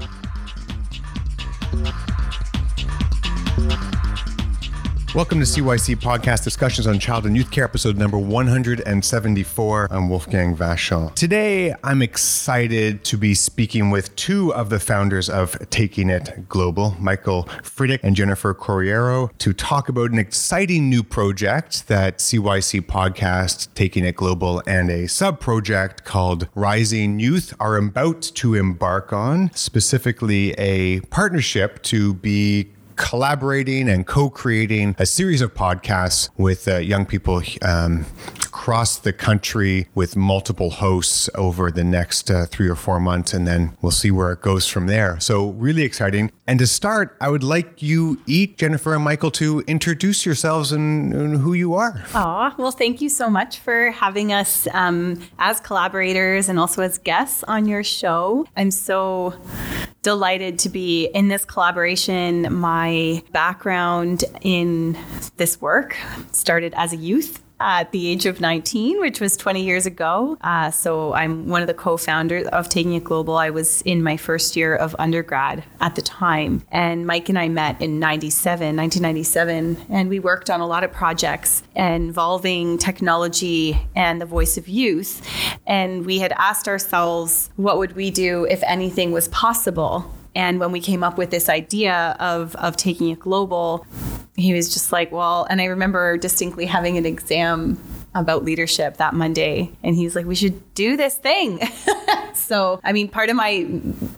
Thank you. Welcome to CYC Podcast Discussions on Child and Youth Care, episode number 174. I'm Wolfgang Vachon. Today, I'm excited to be speaking with two of the founders of Taking It Global, Michael Furdyk and Jennifer Corriero, to talk about an exciting new project that CYC Podcast, Taking It Global, and a sub project called Rising Youth are about to embark on, specifically a partnership to be collaborating and co-creating a series of podcasts with uh, young people um, across the country with multiple hosts over the next uh, three or four months and then we'll see where it goes from there. So really exciting. And to start i would like you each jennifer and michael to introduce yourselves and, and who you are. Aw, well thank you so much for having us um, as collaborators and also as guests on your show. I'm so delighted to be in this collaboration. My background in this work started as a youth at the age of 19, which was 20 years ago. Uh, so I'm one of the co-founders of Taking It Global. I was in my first year of undergrad at the time, and Mike and I met in 97, 1997, and we worked on a lot of projects involving technology and the voice of youth. And we had asked ourselves, what would we do if anything was possible? And when we came up with this idea of, of taking it global, he was just like, well, and I remember distinctly having an exam about leadership that Monday. And he's like, we should do this thing. so, I mean, part of my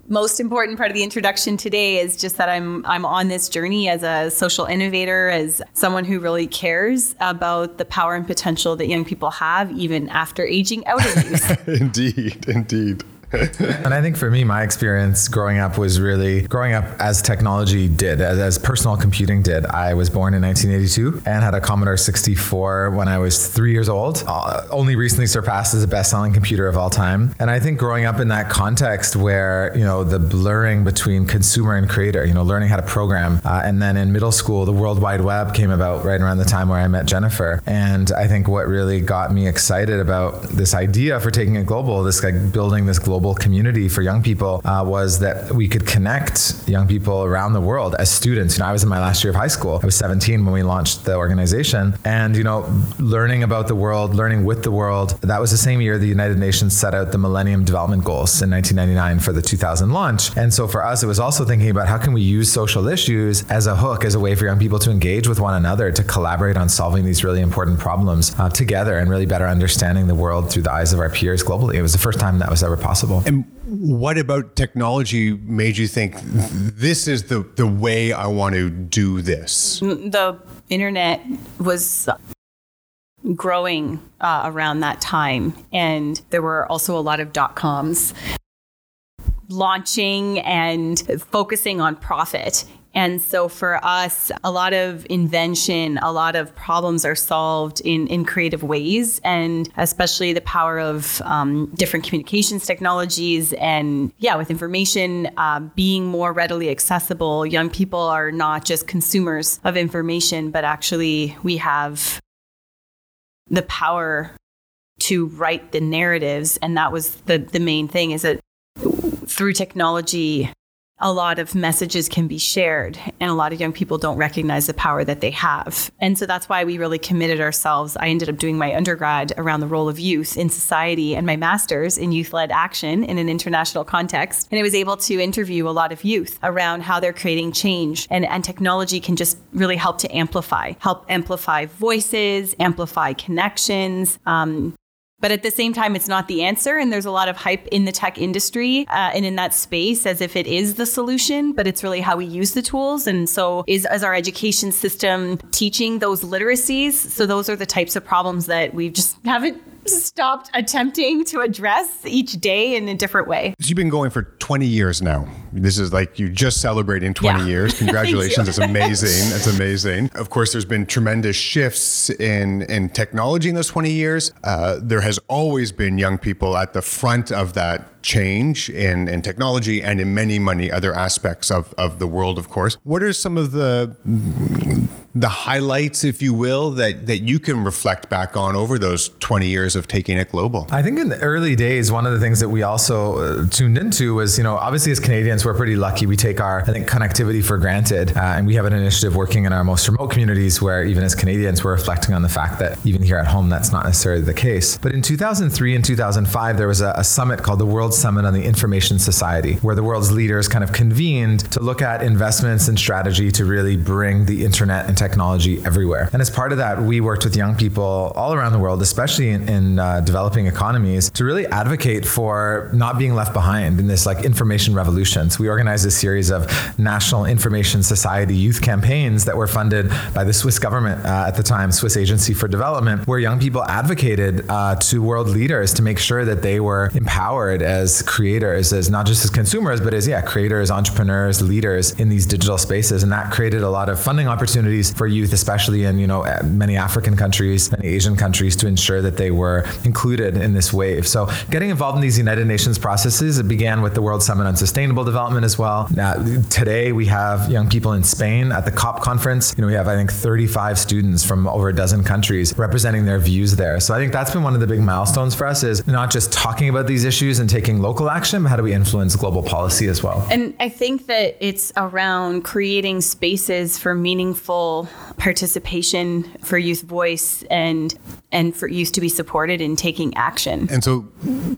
most important part of the introduction today is just that I'm I'm on this journey as a social innovator, as someone who really cares about the power and potential that young people have even after aging out of youth. indeed, indeed and I think for me, my experience growing up was really growing up as technology did, as, as, personal computing did. I was born in 1982 and had a Commodore 64 when I was three years old, uh, only recently surpassed as the best selling computer of all time. And I think growing up in that context where, you know, the blurring between consumer and creator, you know, learning how to program. Uh, and then in middle school, the World Wide Web came about right around the time where I met Jennifer. And I think what really got me excited about this idea for taking it global, this like building this global global community for young people uh, was that we could connect young people around the world as students. You know, I was in my last year of high school. I was 17 when we launched the organization, and you know, learning about the world, learning with the world. That was the same year the United Nations set out the Millennium Development Goals in 1999 for the 2000 launch. And so for us, it was also thinking about how can we use social issues as a hook, as a way for young people to engage with one another, to collaborate on solving these really important problems uh, together, and really better understanding the world through the eyes of our peers globally. It was the first time that was ever possible possible. And what about technology made you think this is the, the way I want to do this? The internet was growing uh, around that time, and there were also a lot of dot coms launching and focusing on profit. And so for us, a lot of invention, a lot of problems are solved in, in creative ways, and especially the power of um, different communications technologies and, yeah, with information uh, being more readily accessible. Young people are not just consumers of information, but actually we have the power to write the narratives. And that was the, the main thing is that through technology, a lot of messages can be shared and a lot of young people don't recognize the power that they have. And so that's why we really committed ourselves. I ended up doing my undergrad around the role of youth in society and my master's in youth led action in an international context. And I was able to interview a lot of youth around how they're creating change and, and technology can just really help to amplify, help amplify voices, amplify connections, um, but at the same time, it's not the answer. And there's a lot of hype in the tech industry uh, and in that space as if it is the solution, but it's really how we use the tools. And so, is, is our education system teaching those literacies? So, those are the types of problems that we just haven't stopped attempting to address each day in a different way. So you've been going for 20 years now. This is like you just celebrating 20 yeah. years. Congratulations. it's amazing. It's amazing. Of course, there's been tremendous shifts in, in technology in those 20 years. Uh, there has always been young people at the front of that change in, in technology and in many, many other aspects of, of the world, of course. What are some of the the highlights, if you will, that that you can reflect back on over those 20 years of taking it global? I think in the early days, one of the things that we also uh, tuned into was, you know, obviously as Canadians, we're pretty lucky. We take our, I think, connectivity for granted, uh, and we have an initiative working in our most remote communities where even as Canadians, we're reflecting on the fact that even here at home, that's not necessarily the case. But in 2003 and 2005, there was a, a summit called the World Summit on the Information Society, where the world's leaders kind of convened to look at investments and strategy to really bring the internet and technology everywhere. And as part of that, we worked with young people all around the world, especially in, in uh, developing economies, to really advocate for not being left behind in this like information revolution. So we organized a series of National Information Society youth campaigns that were funded by the Swiss government uh, at the time, Swiss Agency for Development, where young people advocated uh, to world leaders to make sure that they were empowered as creators, as not just as consumers, but as yeah, creators, entrepreneurs, leaders in these digital spaces, and that created a lot of funding opportunities for youth, especially in you know many African countries, many Asian countries, to ensure that they were included in this wave. So getting involved in these United Nations processes, it began with the World Summit on Sustainable Development as well. Now, today we have young people in Spain at the COP conference. You know, we have I think 35 students from over a dozen countries representing their views there. So I think that's been one of the big milestones for us is not just talking about these issues and taking local action, but how do we influence global policy as well? And I think that it's around creating spaces for meaningful participation for youth voice and and for youth to be supported in taking action. And so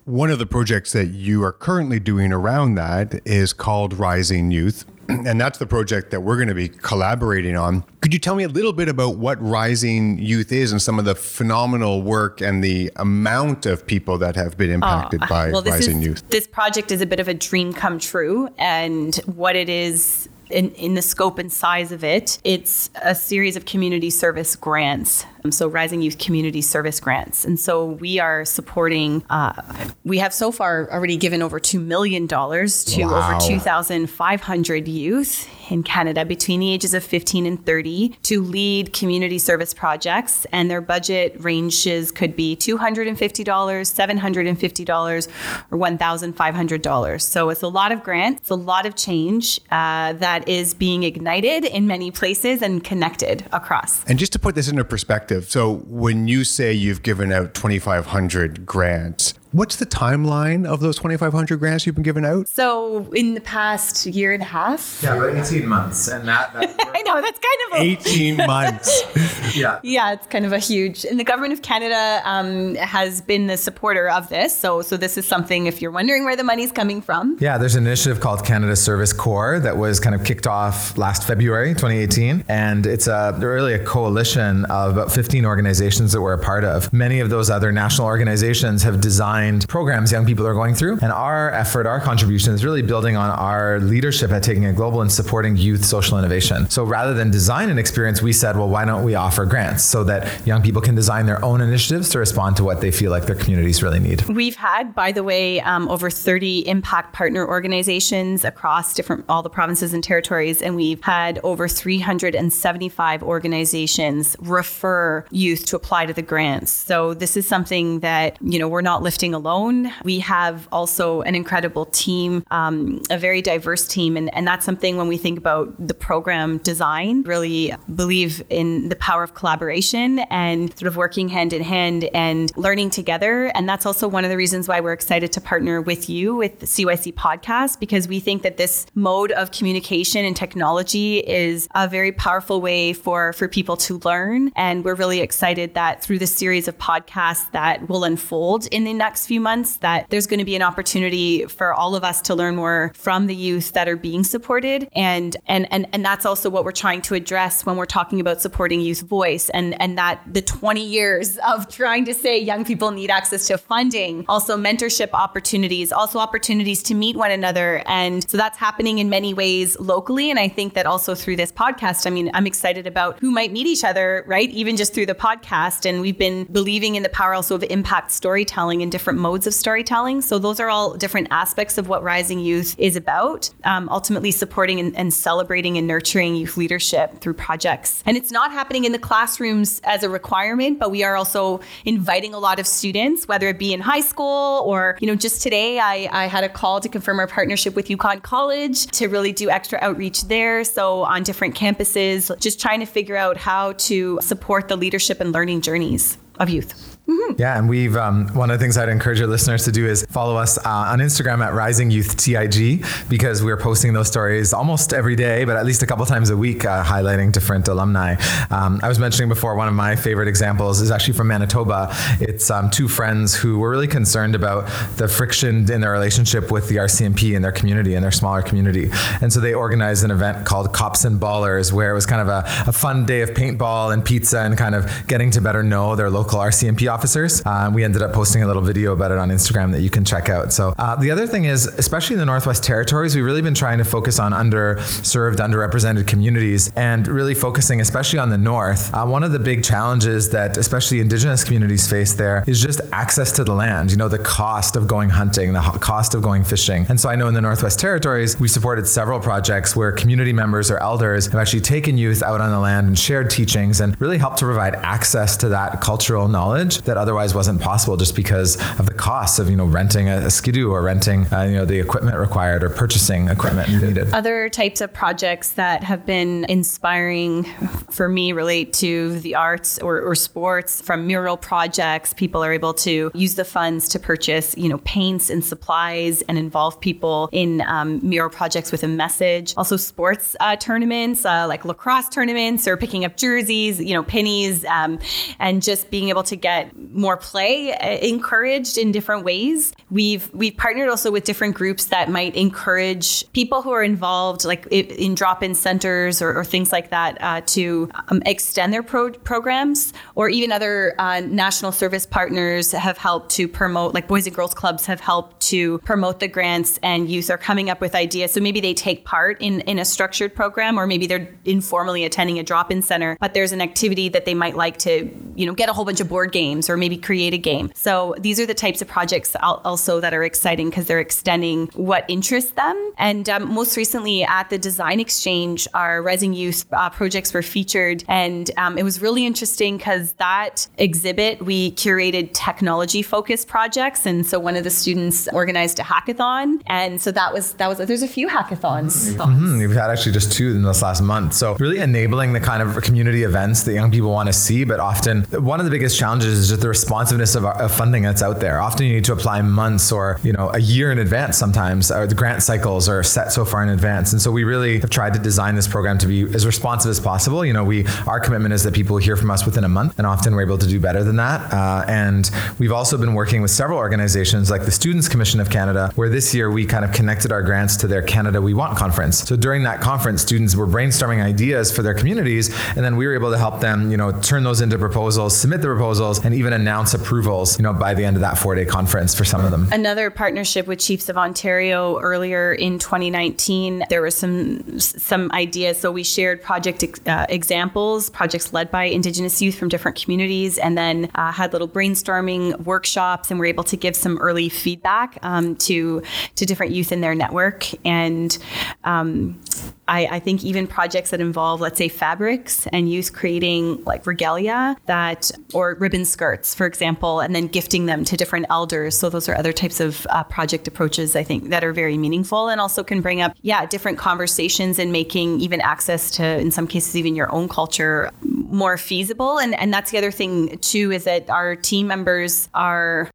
one of the projects that you are currently doing around that is called Rising Youth. And that's the project that we're going to be collaborating on. Could you tell me a little bit about what Rising Youth is and some of the phenomenal work and the amount of people that have been ah, impacted oh, by well, Rising is, Youth? This project is a bit of a dream come true. And what it is in, in the scope and size of it, it's a series of community service grants. Um, so, Rising Youth Community Service Grants. And so, we are supporting, uh, we have so far already given over $2 million to wow. over 2,500 youth in Canada between the ages of 15 and 30 to lead community service projects. And their budget ranges could be $250, $750, or $1,500. So, it's a lot of grants, it's a lot of change uh, that that is being ignited in many places and connected across. And just to put this into perspective, so when you say you've given out 2,500 grants, What's the timeline of those 2,500 grants you've been giving out? So, in the past year and a half. Yeah, about 18 months. And that. I know, that's kind of a, 18 months. yeah. Yeah, it's kind of a huge. And the government of Canada um, has been the supporter of this. So, so, this is something, if you're wondering where the money's coming from. Yeah, there's an initiative called Canada Service Corps that was kind of kicked off last February 2018. And it's a, really a coalition of about 15 organizations that we're a part of. Many of those other national organizations have designed programs young people are going through. And our effort, our contribution is really building on our leadership at Taking It Global and supporting youth social innovation. So rather than design an experience, we said, well, why don't we offer grants so that young people can design their own initiatives to respond to what they feel like their communities really need? We've had, by the way, um, over 30 impact partner organizations across different all the provinces and territories, and we've had over 375 organizations refer youth to apply to the grants. So this is something that you know we're not lifting alone. We have also an incredible team, um, a very diverse team. And, and that's something when we think about the program design, really believe in the power of collaboration and sort of working hand in hand and learning together. And that's also one of the reasons why we're excited to partner with you with the CYC podcast, because we think that this mode of communication and technology is a very powerful way for, for people to learn. And we're really excited that through the series of podcasts that will unfold in the next few months that there's going to be an opportunity for all of us to learn more from the youth that are being supported. And and and, and that's also what we're trying to address when we're talking about supporting youth voice and and that the 20 years of trying to say young people need access to funding also mentorship opportunities also opportunities to meet one another. And so that's happening in many ways locally. And I think that also through this podcast I mean I'm excited about who might meet each other right? Even just through the podcast. And we've been believing in the power also of impact storytelling in different different modes of storytelling. So those are all different aspects of what Rising Youth is about. Um, ultimately, supporting and, and celebrating and nurturing youth leadership through projects. And it's not happening in the classrooms as a requirement, but we are also inviting a lot of students, whether it be in high school or, you know, just today I, I had a call to confirm our partnership with Yukon College to really do extra outreach there. So on different campuses, just trying to figure out how to support the leadership and learning journeys of youth. Mm-hmm. Yeah, and we've um, one of the things I'd encourage your listeners to do is follow us uh, on Instagram at Rising Youth TIG because we're posting those stories almost every day, but at least a couple times a week, uh, highlighting different alumni. Um, I was mentioning before one of my favorite examples is actually from Manitoba. It's um, two friends who were really concerned about the friction in their relationship with the RCMP in their community, in their smaller community, and so they organized an event called Cops and Ballers, where it was kind of a, a fun day of paintball and pizza and kind of getting to better know their local RCMP officers. Uh, we ended up posting a little video about it on Instagram that you can check out. So uh, the other thing is, especially in the Northwest Territories, we've really been trying to focus on underserved, underrepresented communities, and really focusing especially on the North. Uh, one of the big challenges that especially Indigenous communities face there is just access to the land. You know, the cost of going hunting, the cost of going fishing. And so I know in the Northwest Territories, we supported several projects where community members or elders have actually taken youth out on the land and shared teachings and really helped to provide access to that cultural knowledge that otherwise wasn't possible just because of the costs of you know renting a, a skidoo or renting uh, you know the equipment required or purchasing equipment needed. Other types of projects that have been inspiring for me relate to the arts or, or sports. From mural projects, people are able to use the funds to purchase you know paints and supplies and involve people in um, mural projects with a message. Also, sports uh, tournaments uh, like lacrosse tournaments or picking up jerseys, you know, pennies, um, and just being able to get more play uh, encouraged in different ways. We've we've partnered also with different groups that might encourage people who are involved, like in drop-in centers or, or things like that, uh, to um, extend their pro- programs, or even other uh, national service partners have helped to promote, like Boys and Girls Clubs have helped to promote the grants, and youth are coming up with ideas. So maybe they take part in in a structured program, or maybe they're informally attending a drop-in center, but there's an activity that they might like to, you know, get a whole bunch of board games or maybe create a game. So these are the types of projects also that are exciting because they're extending what interests them. And um, most recently at the Design Exchange, our Rising Youth uh, projects were featured. And um, it was really interesting because that exhibit, we curated technology focused projects. And so one of the students organized a hackathon. And so that was, that was, there's a few hackathons. Mm-hmm. We've had actually just two in this last month. So really enabling the kind of community events that young people want to see. But often one of the biggest challenges is just the responsiveness of, of funding that's out there. Often you need to apply months or you know a year in advance sometimes. Or the grant cycles are set so far in advance. And so we really have tried to design this program to be as responsive as possible. You know we our commitment is that people hear from us within a month and often we're able to do better than that. Uh, and we've also been working with several organizations like the students commission of canada where this year we kind of connected our grants to their canada we want conference. So during that conference students were brainstorming ideas for their communities and then we were able to help them you know turn those into proposals submit the proposals and even announce approvals you know by the end of that four day conference for some of them. Another partnership with Chiefs of Ontario earlier in 2019. There were some some ideas, so we shared project uh, examples, projects led by Indigenous youth from different communities, and then uh, had little brainstorming workshops, and were able to give some early feedback um, to to different youth in their network. And um, I, I, think even projects that involve, let's say, fabrics and youth creating like regalia that or ribbon skirts, for example, and then gifting them to different elders. So those are other types of uh, project approaches I think that are very meaningful and also can bring up, yeah, different conversations and making even access to, in some cases, even your own culture more feasible. And and that's the other thing too is that our team members are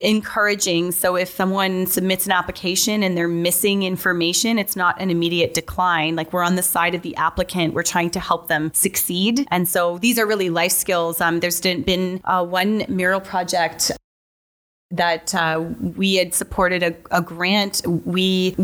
encouraging. So if someone submits an application and they're missing information, it's not an immediate decline. Like we're on the side of the applicant, we're trying to help them succeed. And so these are really life skills. Um, there's been uh, one mural project that uh, we had supported a, a grant. We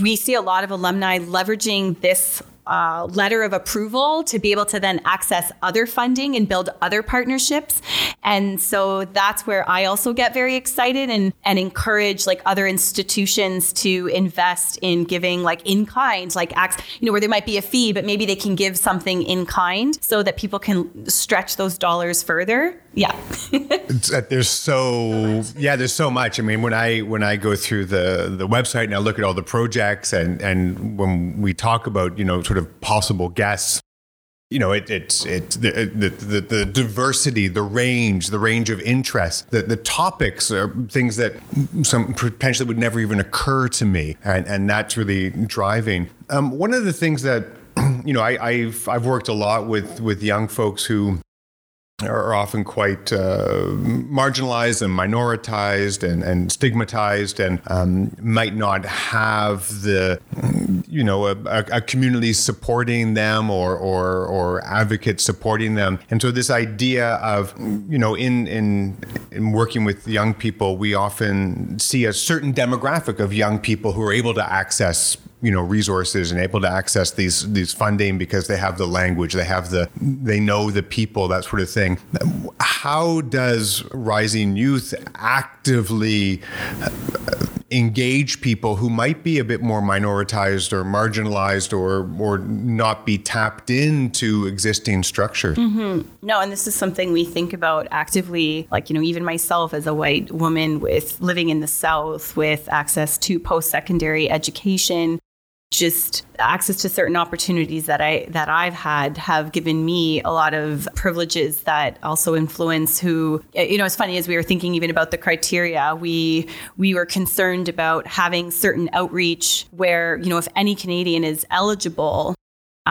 we see a lot of alumni leveraging this letter of approval to be able to then access other funding and build other partnerships. And so that's where I also get very excited and, and encourage like other institutions to invest in giving like in kind, like acts, you know, where there might be a fee, but maybe they can give something in kind so that people can stretch those dollars further. Yeah. Uh, there's so yeah, there's so much. I mean, when I when I go through the the website and I look at all the projects and and when we talk about you know sort of possible guests you know, it, it's it's the, the, the diversity, the range, the range of interest, the the topics are things that some potentially would never even occur to me, and and that's really driving. Um, one of the things that you know, I, I've I've worked a lot with with young folks who are often quite uh, marginalized and minoritized and, and stigmatized and um, might not have the you know a, a, community supporting them or, or or advocates supporting them. And so this idea of you know in in in working with young people we often see a certain demographic of young people who are able to access you know resources and able to access these these funding because they have the language they have the they know the people that sort of thing how does rising youth actively engage people who might be a bit more minoritized or marginalized or or not be tapped into existing structures. Mm-hmm. No, and this is something we think about actively. Like you know, even myself as a white woman with living in the South with access to post secondary education, just access to certain opportunities that I that I've had have given me a lot of privileges that also influence who you know it's funny as we were thinking even about the criteria we we were concerned about having certain outreach where you know if any Canadian is eligible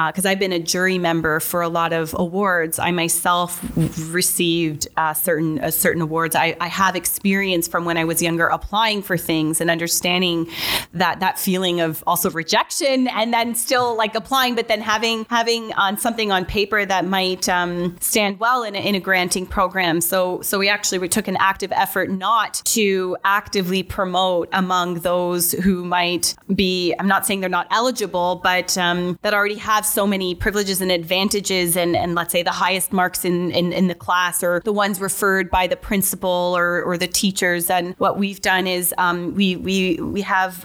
because uh, I've been a jury member for a lot of awards. I myself received uh, certain uh, certain awards. I, I, have experience from when I was younger applying for things and understanding that that feeling of also rejection and then still like applying, but then having having on something on paper that might um, stand well in a, in a granting program. So so we actually we took an active effort not to actively promote among those who might be. I'm not saying they're not eligible, but um, that already have have so many privileges and advantages and, and let's say the highest marks in, in, in the class or the ones referred by the principal or, or the teachers. And what we've done is um, we, we, we have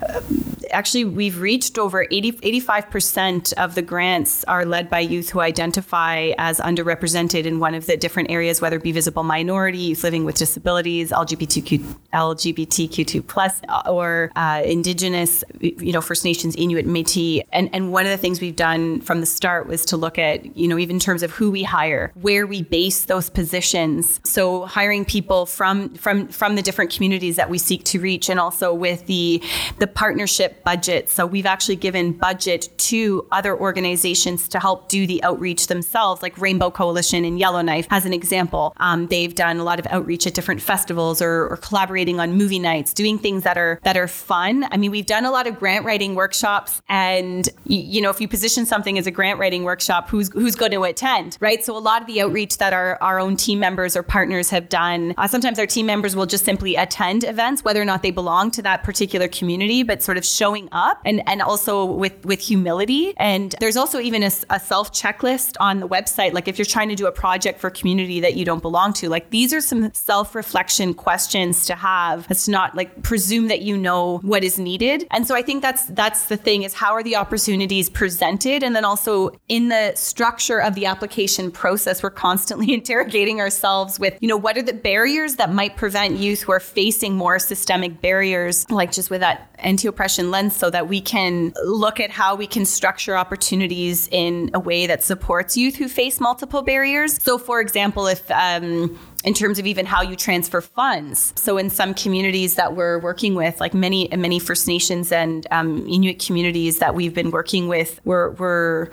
actually we've reached over 80, 85% of the grants are led by youth who identify as underrepresented in one of the different areas, whether it be visible minority, youth living with disabilities, LGBTQ, LGBTQ2 plus, or uh, Indigenous, you know, First Nations, Inuit, Métis. And, and one of the things we've done from the start was to look at, you know, even in terms of who we hire, where we base those positions. So hiring people from from from the different communities that we seek to reach, and also with the the partnership budget. So we've actually given budget to other organizations to help do the outreach themselves, like Rainbow Coalition and Yellowknife, as an example. Um, they've done a lot of outreach at different festivals or, or collaborating on movie nights, doing things that are that are fun. I mean, we've done a lot of grant writing workshops, and you, you know, if you position something as a grant writing workshop, who's who's going to attend, right? So a lot of the outreach that our our own team members or partners have done, uh, sometimes our team members will just simply attend events, whether or not they belong to that particular community, but sort of showing up and and also with with humility. And there's also even a, a self checklist on the website. Like if you're trying to do a project for community that you don't belong to, like these are some self reflection questions to have. It's not like presume that you know what is needed. And so I think that's that's the thing is how are the opportunities presented, and then also in the structure of the application process, we're constantly interrogating ourselves with, you know, what are the barriers that might prevent youth who are facing more systemic barriers, like just with that anti oppression lens, so that we can look at how we can structure opportunities in a way that supports youth who face multiple barriers. So, for example, if um, in terms of even how you transfer funds. So in some communities that we're working with, like many many First Nations and um, Inuit communities that we've been working with, we're we're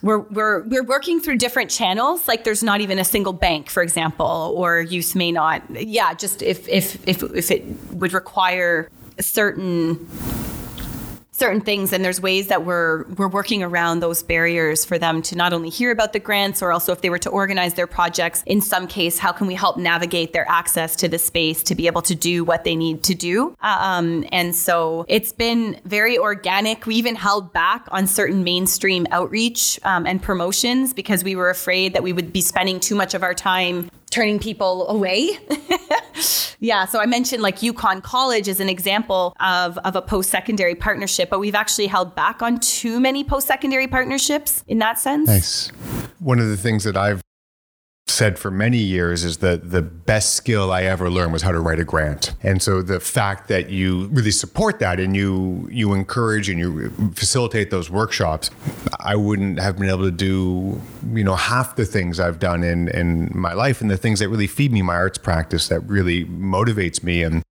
we're, we're, we're working through different channels. Like there's not even a single bank, for example, or youth may not. Yeah, just if, if, if, if it would require certain certain things and there's ways that we're we're working around those barriers for them to not only hear about the grants or also if they were to organize their projects in some case how can we help navigate their access to the space to be able to do what they need to do? Uh, um, and so it's been very organic. We even held back on certain mainstream outreach um, and promotions because we were afraid that we would be spending too much of our time turning people away. yeah, so I mentioned like Yukon College as an example of, of a post secondary partnership, but we've actually held back on too many post secondary partnerships in that sense. Nice. One of the things that I've said for many years is that the best skill I ever learned was how to write a grant. And so the fact that you really support that and you you encourage and you facilitate those workshops, I wouldn't have been able to do, you know, half the things I've done in in my life and the things that really feed me my arts practice that really motivates me and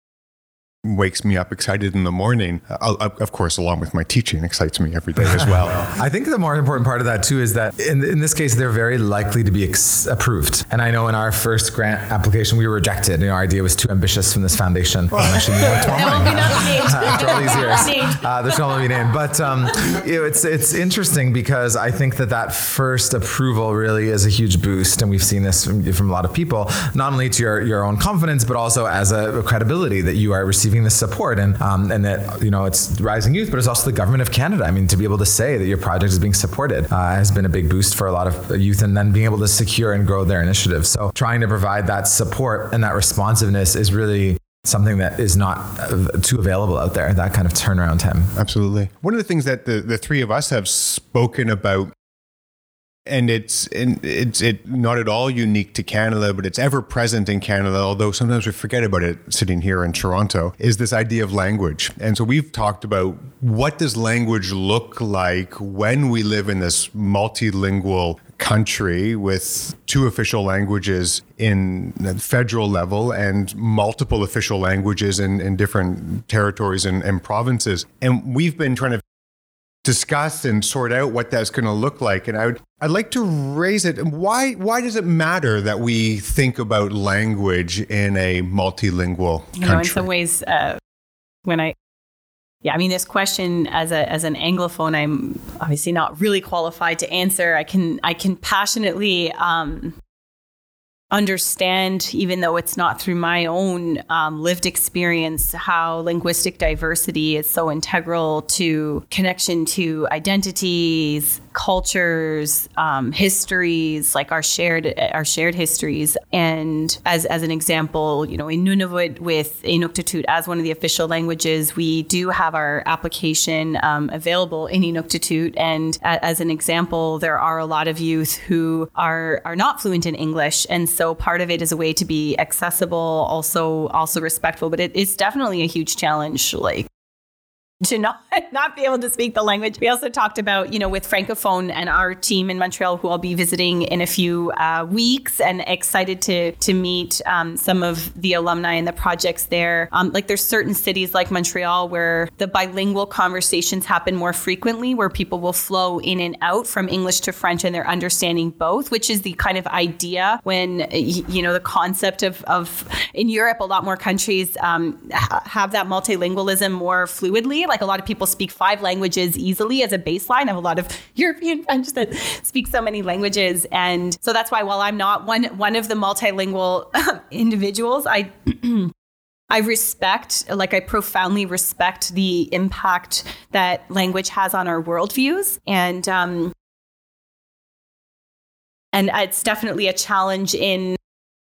wakes me up excited in the morning. Uh, of course, along with my teaching, excites me every day as well. I think the more important part of that too is that in, in this case, they're very likely to be ex- approved. And I know in our first grant application, we were rejected. You know, our idea was too ambitious from this foundation. Well, actually, After all these years, uh, there's no be named. But um, you know, it's it's interesting because I think that that first approval really is a huge boost, and we've seen this from, from a lot of people, not only to your your own confidence, but also as a credibility that you are receiving receiving this support. And um, and that you know it's rising youth but it's also the government of Canada. I mean to be able to say that your project is being supported uh, has been a big boost for a lot of youth and then being able to secure and grow their initiative. so trying to provide that support and that responsiveness is really something that is not uh, too available out there that kind of turnaround time. Absolutely. One of the things that the, the three of us have spoken about and it's and it's it not at all unique to Canada, but it's ever present in Canada. Although sometimes we forget about it sitting here in Toronto. Is this idea of language? And so we've talked about what does language look like when we live in this multilingual country with two official languages in the federal level and multiple official languages in, in different territories and, and provinces. And we've been trying to discuss and sort out what that's going to look like. And I would, I'd like to raise it. Why, why does it matter that we think about language in a multilingual country? You know, in some ways, uh, when I, yeah, I mean, this question as a as an anglophone, I'm obviously not really qualified to answer. I can I can passionately um, understand, even though it's not through my own um, lived experience, how linguistic diversity is so integral to connection to identities, cultures, um, histories, like our shared our shared histories. And as as an example, you know, in Nunavut with Inuktitut as one of the official languages, we do have our application um, available in Inuktitut. And a, as an example, there are a lot of youth who are are not fluent in English, and so part of it is a way to be accessible, also also respectful. But it, it's definitely a huge challenge. Like to not not be able to speak the language. We also talked about, you know, with Francophone and our team in Montreal, who I'll be visiting in a few uh, weeks, and excited to to meet um, some of the alumni and the projects there. Um, like there's certain cities like Montreal where the bilingual conversations happen more frequently, where people will flow in and out from English to French, and they're understanding both, which is the kind of idea when you know the concept of of in Europe, a lot more countries um, have that multilingualism more fluidly like a lot of people speak five languages easily as a baseline. I have a lot of European friends that speak so many languages. And so that's why while I'm not one one of the multilingual individuals, I I respect, like, I profoundly respect the impact that language has on our worldviews. And, um, and it's definitely a challenge in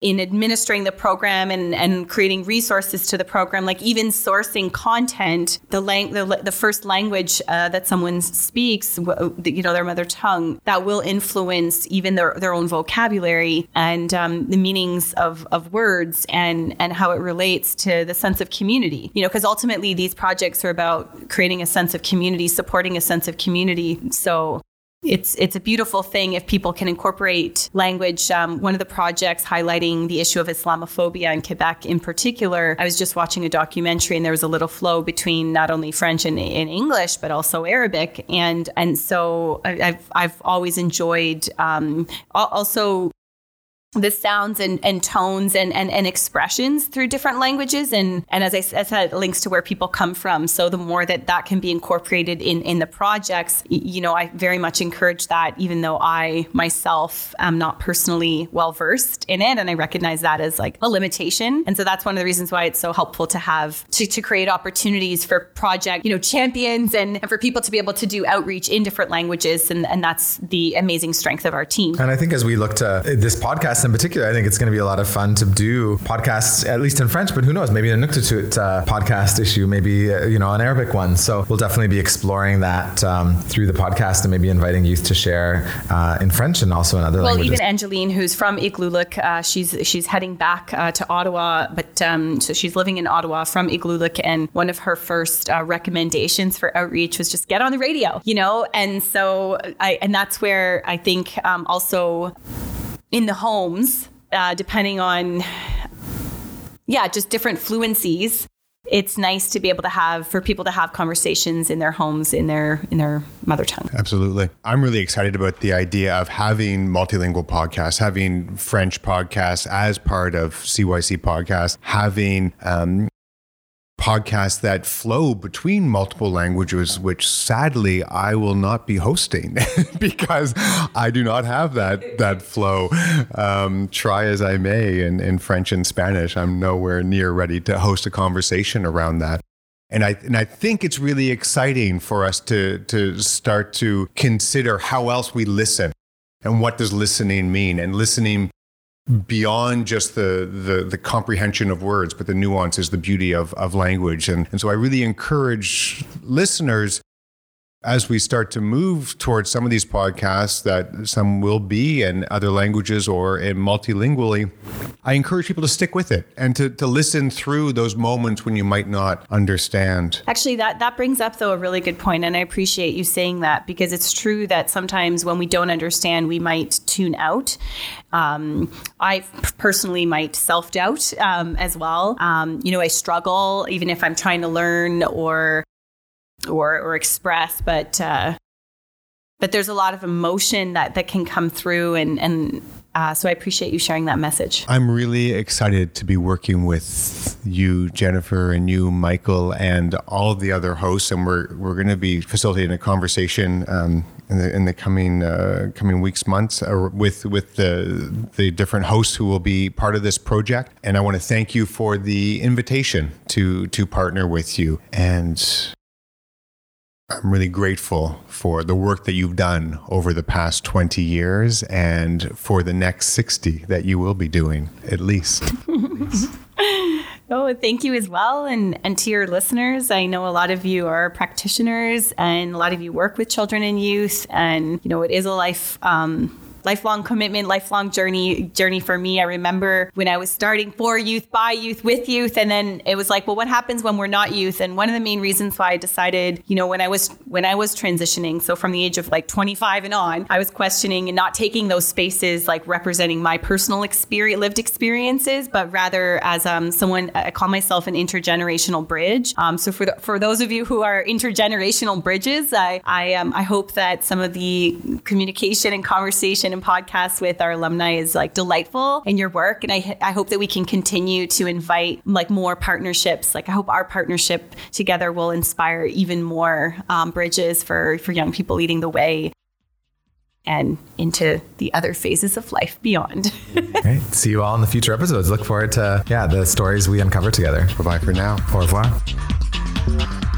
in administering the program and, and creating resources to the program, like even sourcing content, the lang- the, the first language uh, that someone speaks, you know, their mother tongue, that will influence even their, their own vocabulary and um, the meanings of, of words and, and how it relates to the sense of community. You know, because ultimately these projects are about creating a sense of community, supporting a sense of community. So it's it's a beautiful thing if people can incorporate language. Um, one of the projects highlighting the issue of Islamophobia in Quebec, in particular, I was just watching a documentary, and there was a little flow between not only French and, and English, but also Arabic, and and so I've I've always enjoyed um, also the sounds and, and tones and, and, and expressions through different languages. And and as I, said links to where people come from. So the more that that can be incorporated in in the projects you know I very much encourage that even though I myself am not personally well versed in it and I recognize that as like a limitation. And so that's one of the reasons why it's so helpful to have to, to create opportunities for project you know champions and, and for people to be able to do outreach in different languages. And and that's the amazing strength of our team. And I think as we look to uh, this podcast in particular, I think it's going to be a lot of fun to do podcasts, at least in French, but who knows, maybe a Inuktitut uh, podcast issue, maybe, uh, you know, an Arabic one. So we'll definitely be exploring that um, through the podcast and maybe inviting youth to share uh, in French and also in other well, languages. Well, even Angeline, who's from Igloolik, uh, she's, she's heading back uh, to Ottawa, but um, so she's living in Ottawa from Igloolik. And one of her first uh, recommendations for outreach was just get on the radio, you know? And so I, and that's where I think um, also in the homes, uh, depending on, yeah, just different fluencies. It's nice to be able to have for people to have conversations in their homes in their in their mother tongue. Absolutely. I'm really excited about the idea of having multilingual podcasts, having French podcasts as part of CYC podcast, having um, podcasts that flow between multiple languages, which sadly I will not be hosting because I do not have that that flow. Um, try as I may in, in French and Spanish, I'm nowhere near ready to host a conversation around that. And I and I think it's really exciting for us to to start to consider how else we listen and what does listening mean and listening beyond just the, the, the comprehension of words, but the nuances, the beauty of of language. And and so I really encourage listeners as we start to move towards some of these podcasts that some will be in other languages or in multilingually, I encourage people to stick with it and to, to listen through those moments when you might not understand. Actually, that, that brings up, though, a really good point, And I appreciate you saying that because it's true that sometimes when we don't understand, we might tune out. Um, I personally might self doubt um, as well. Um, you know, I struggle even if I'm trying to learn or or or express, but uh, but there's a lot of emotion that that can come through, and and uh, so I appreciate you sharing that message. I'm really excited to be working with you, Jennifer, and you, Michael, and all the other hosts, and we're we're going to be facilitating a conversation. Um, in the, in the coming uh, coming weeks, months, uh, with with the the different hosts who will be part of this project, and I want to thank you for the invitation to to partner with you. And I'm really grateful for the work that you've done over the past 20 years and for the next 60 that you will be doing, at least. oh, thank you as well. And, and to your listeners, I know a lot of you are practitioners and a lot of you work with children and youth. And, you know, it is a life. Um, lifelong commitment, lifelong journey journey for me. I remember when I was starting for youth, by youth, with youth, and then it was like, well, what happens when we're not youth? And one of the main reasons why I decided, you know, when I was when I was transitioning, so from the age of like 25 and on, I was questioning and not taking those spaces like representing my personal experience, lived experiences, but rather as um, someone I call myself an intergenerational bridge. Um, so for the, for those of you who are intergenerational bridges, I I um, I hope that some of the communication and conversation and podcasts with our alumni is like delightful in your work. And I, I hope that we can continue to invite like more partnerships. Like I hope our partnership together will inspire even more um, bridges for, for young people leading the way and into the other phases of life beyond. Great. See you all in the future episodes. Look forward to, yeah, the stories we uncover together. Bye bye for now. Au revoir.